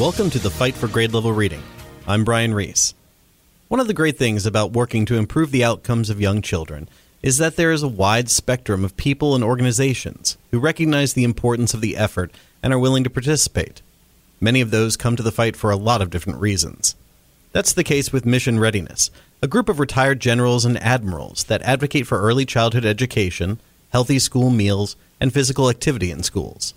Welcome to the Fight for Grade Level Reading. I'm Brian Reese. One of the great things about working to improve the outcomes of young children is that there is a wide spectrum of people and organizations who recognize the importance of the effort and are willing to participate. Many of those come to the fight for a lot of different reasons. That's the case with Mission Readiness, a group of retired generals and admirals that advocate for early childhood education, healthy school meals, and physical activity in schools.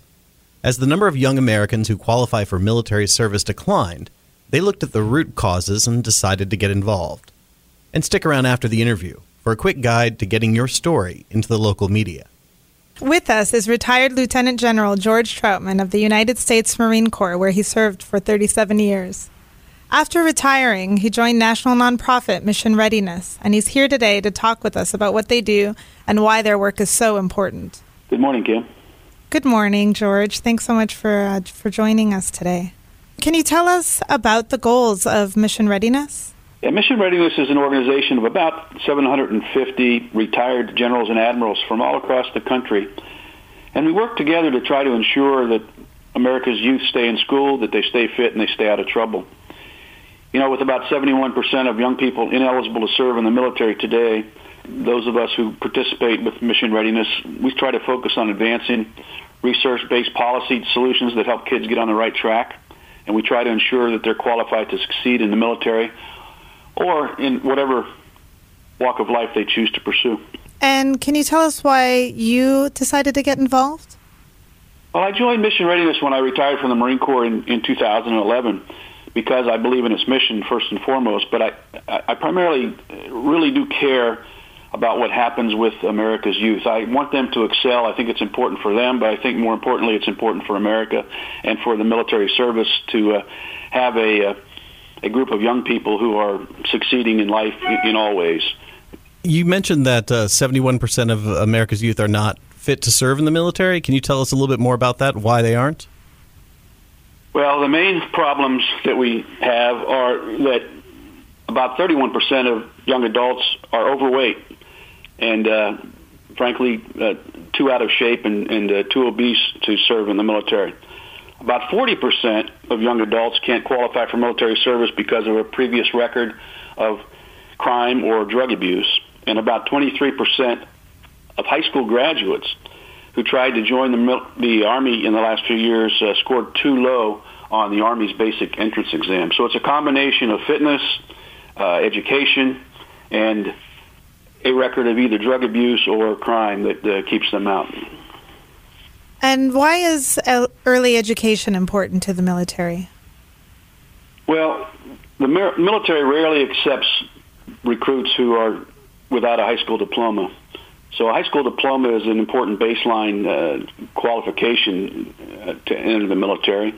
As the number of young Americans who qualify for military service declined, they looked at the root causes and decided to get involved. And stick around after the interview for a quick guide to getting your story into the local media. With us is retired Lieutenant General George Trautman of the United States Marine Corps, where he served for 37 years. After retiring, he joined national nonprofit Mission Readiness, and he's here today to talk with us about what they do and why their work is so important. Good morning, Kim. Good morning, George. Thanks so much for uh, for joining us today. Can you tell us about the goals of Mission Readiness? Yeah, Mission Readiness is an organization of about 750 retired generals and admirals from all across the country, and we work together to try to ensure that America's youth stay in school, that they stay fit, and they stay out of trouble. You know, with about 71% of young people ineligible to serve in the military today, those of us who participate with Mission Readiness, we try to focus on advancing research-based policy solutions that help kids get on the right track, and we try to ensure that they're qualified to succeed in the military or in whatever walk of life they choose to pursue. And can you tell us why you decided to get involved? Well, I joined Mission Readiness when I retired from the Marine Corps in, in 2011 because I believe in its mission first and foremost, but I, I primarily really do care about what happens with America's youth. I want them to excel. I think it's important for them, but I think more importantly, it's important for America and for the military service to uh, have a, uh, a group of young people who are succeeding in life in, all ways. You mentioned that uh, 71% of America's youth are not fit to serve in the military. Can you tell us a little bit more about that, why they aren't? Well, the main problems that we have are that about 31% of young adults are overweight and uh, frankly, uh, too out of shape and, and uh, too obese to serve in the military. About 40% of young adults can't qualify for military service because of a previous record of crime or drug abuse. And about 23% of high school graduates who tried to join the, the Army in the last few years uh, scored too low on the Army's basic entrance exam. So it's a combination of fitness, uh, education, and a record of either drug abuse or crime that uh, keeps them out. And why is early education important to the military? Well, the military rarely accepts recruits who are without a high school diploma. So a high school diploma is an important baseline uh, qualification uh, to enter the military.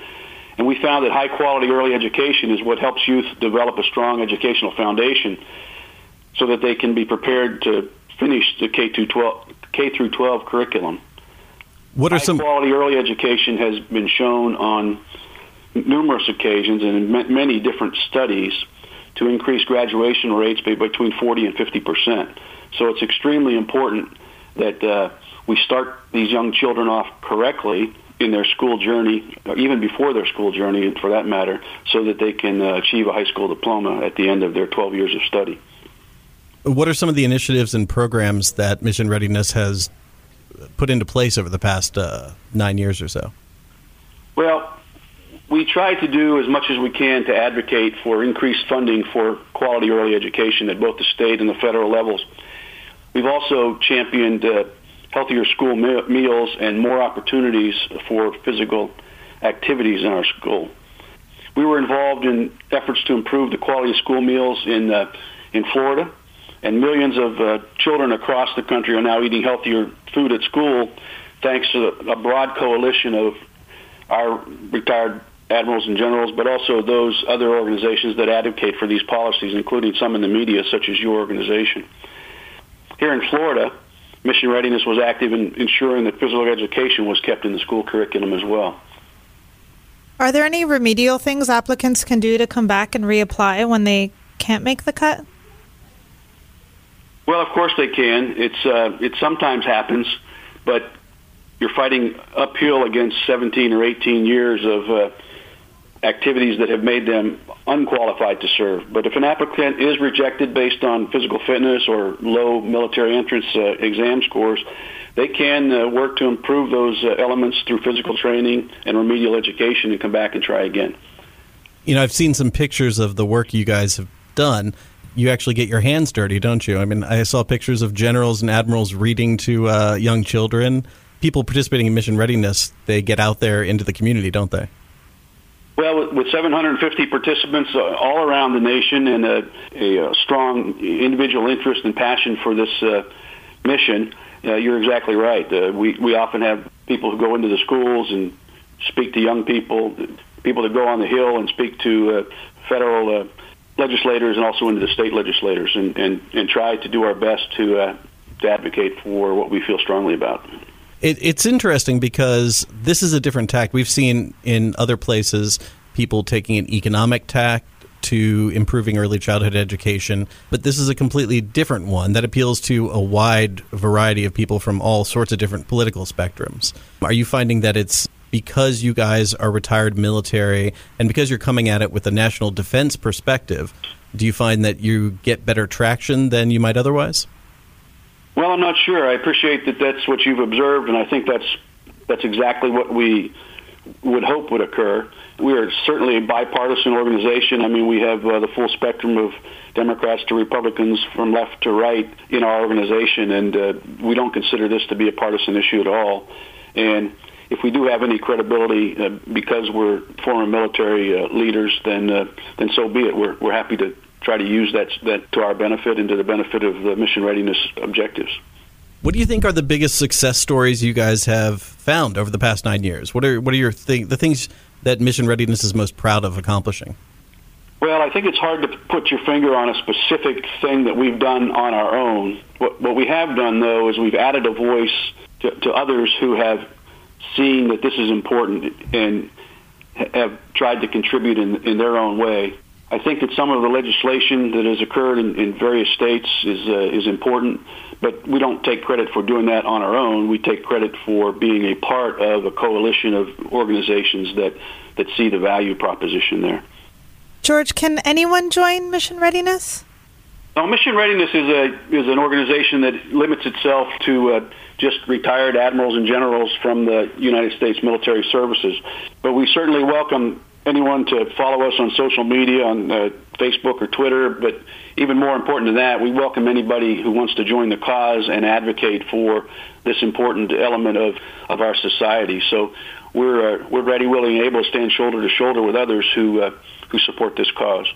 And we found that high quality early education is what helps youth develop a strong educational foundation so that they can be prepared to finish the K through 12 K through 12 curriculum. What are High some quality early education has been shown on numerous occasions and in many different studies to increase graduation rates by between 40 and 50 percent. So it's extremely important that uh, we start these young children off correctly in their school journey, even before their school journey, for that matter, so that they can uh, achieve a high school diploma at the end of their 12 years of study. What are some of the initiatives and programs that Mission Readiness has put into place over the past uh, nine years or so? Well, we try to do as much as we can to advocate for increased funding for quality early education at both the state and the federal levels. We've also championed uh, healthier school me- meals and more opportunities for physical activities in our school. We were involved in efforts to improve the quality of school meals in uh, in Florida and millions of uh, children across the country are now eating healthier food at school thanks to a broad coalition of our retired admirals and generals, but also those other organizations that advocate for these policies, including some in the media, such as your organization. Here in Florida, Mission Readiness was active in ensuring that physical education was kept in the school curriculum as well. Are there any remedial things applicants can do to come back and reapply when they can't make the cut? Well, of course they can. It's uh, it sometimes happens, but you're fighting uphill against 17 or 18 years of uh, activities that have made them unqualified to serve. But if an applicant is rejected based on physical fitness or low military entrance uh, exam scores, they can uh, work to improve those uh, elements through physical training and remedial education and come back and try again. You know, I've seen some pictures of the work you guys have done. You actually get your hands dirty, don't you? I mean, I saw pictures of generals and admirals reading to uh, young children. People participating in mission readiness, they get out there into the community, don't they? Well, with 750 participants uh, all around the nation and a, a, a, strong individual interest and passion for this uh, mission, uh, you're exactly right. Uh, we, we often have people who go into the schools and speak to young people, people that go on the Hill and speak to uh, federal uh, legislators and also into the state legislators and, and, and try to do our best to, uh, to advocate for what we feel strongly about. It, it's interesting because this is a different tack. We've seen in other places people taking an economic tack to improving early childhood education, but this is a completely different one that appeals to a wide variety of people from all sorts of different political spectrums. Are you finding that it's because you guys are retired military and because you're coming at it with a national defense perspective, do you find that you get better traction than you might otherwise? Well, I'm not sure. I appreciate that that's what you've observed, and I think that's that's exactly what we would hope would occur. We are certainly a bipartisan organization. I mean, we have uh, the full spectrum of Democrats to Republicans, from left to right in our organization, and uh, we don't consider this to be a partisan issue at all. And if we do have any credibility uh, because we're former military uh, leaders, then uh, then so be it. We're we're happy to try to use that that to our benefit and to the benefit of the mission readiness objectives. What do you think are the biggest success stories you guys have found over the past nine years? What are what are your th- the things that mission readiness is most proud of accomplishing? Well, I think it's hard to put your finger on a specific thing that we've done on our own. What, what we have done, though, is we've added a voice to, to others who have seen that this is important and have tried to contribute in, in their own way. I think that some of the legislation that has occurred in, in various states is uh, is important, but we don't take credit for doing that on our own. We take credit for being a part of a coalition of organizations that that see the value proposition there. George, can anyone join Mission Readiness? Now, Mission Readiness is a is an organization that limits itself to uh, just retired admirals and generals from the United States military services, but we certainly welcome anyone to follow us on social media, on uh, Facebook or Twitter. But even more important than that, we welcome anybody who wants to join the cause and advocate for this important element of, of our society. So we're uh, we're ready, willing, and able to stand shoulder to shoulder with others who uh, who support this cause.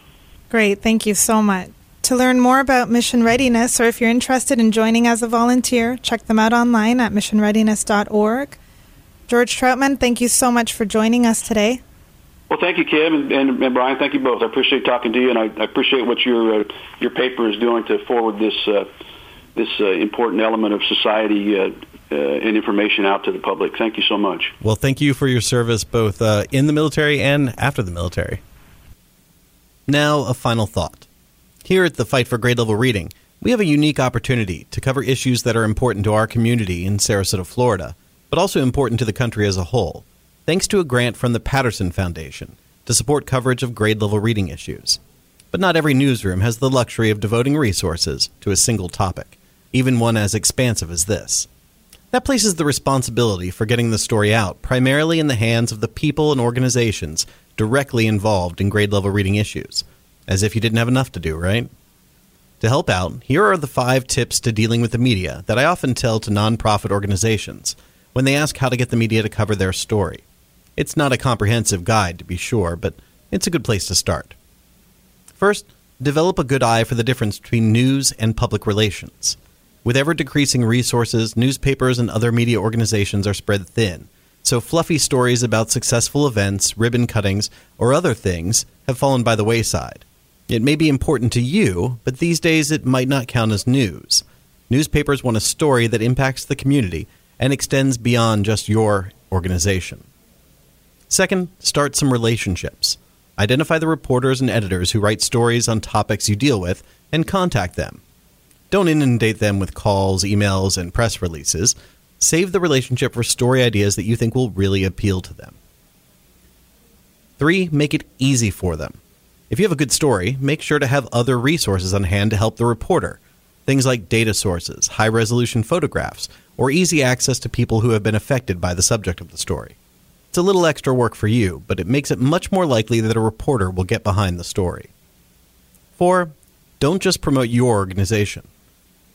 Great, thank you so much. To learn more about Mission Readiness, or if you're interested in joining as a volunteer, check them out online at missionreadiness.org. George Trautman, thank you so much for joining us today. Well, thank you, Kim and, and, and, Brian. Thank you both. I appreciate talking to you, and I, I appreciate what your uh, your paper is doing to forward this uh, this uh, important element of society uh, uh, and information out to the public. Thank you so much. Well, thank you for your service both uh, in the military and after the military. Now, a final thought. Here at the Fight for Grade Level Reading, we have a unique opportunity to cover issues that are important to our community in Sarasota, Florida, but also important to the country as a whole thanks to a grant from the Patterson Foundation to support coverage of grade level reading issues. But not every newsroom has the luxury of devoting resources to a single topic, even one as expansive as this. That places the responsibility for getting the story out primarily in the hands of the people and organizations directly involved in grade level reading issues, as if you didn't have enough to do, right? To help out, here are the five tips to dealing with the media that I often tell to nonprofit organizations when they ask how to get the media to cover their story. It's not a comprehensive guide, to be sure, but it's a good place to start. First, develop a good eye for the difference between news and public relations. With ever decreasing resources, newspapers and other media organizations are spread thin, so fluffy stories about successful events, ribbon cuttings, or other things have fallen by the wayside. It may be important to you, but these days it might not count as news. Newspapers want a story that impacts the community and extends beyond just your organization. Second, start some relationships. Identify the reporters and editors who write stories on topics you deal with and contact them. Don't inundate them with calls, emails, and press releases. Save the relationship for story ideas that you think will really appeal to them. Three, make it easy for them. If you have a good story, make sure to have other resources on hand to help the reporter. Things like data sources, high resolution photographs, or easy access to people who have been affected by the subject of the story. It's a little extra work for you, but it makes it much more likely that a reporter will get behind the story. 4. Don't just promote your organization.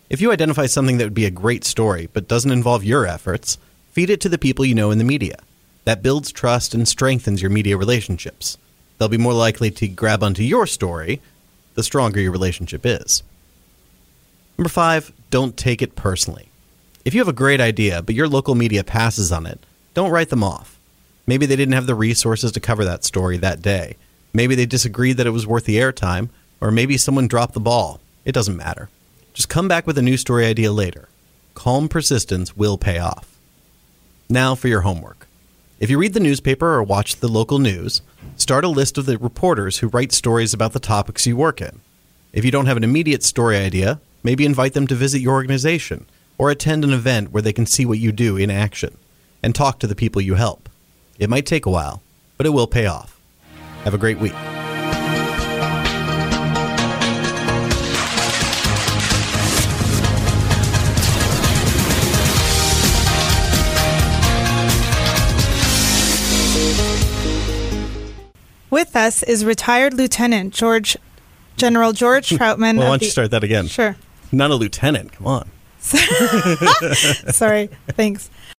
If you identify something that would be a great story but doesn't involve your efforts, feed it to the people you know in the media. That builds trust and strengthens your media relationships. They'll be more likely to grab onto your story the stronger your relationship is. Number 5, don't take it personally. If you have a great idea but your local media passes on it, don't write them off. Maybe they didn't have the resources to cover that story that day. Maybe they disagreed that it was worth the airtime, or maybe someone dropped the ball. It doesn't matter. Just come back with a new story idea later. Calm persistence will pay off. Now for your homework. If you read the newspaper or watch the local news, start a list of the reporters who write stories about the topics you work in. If you don't have an immediate story idea, maybe invite them to visit your organization or attend an event where they can see what you do in action and talk to the people you help. It might take a while, but it will pay off. Have a great week. Is retired Lieutenant George General George hmm. Trautman. Well, why don't you start that again? Sure. Not a lieutenant. Come on. Sorry. Thanks.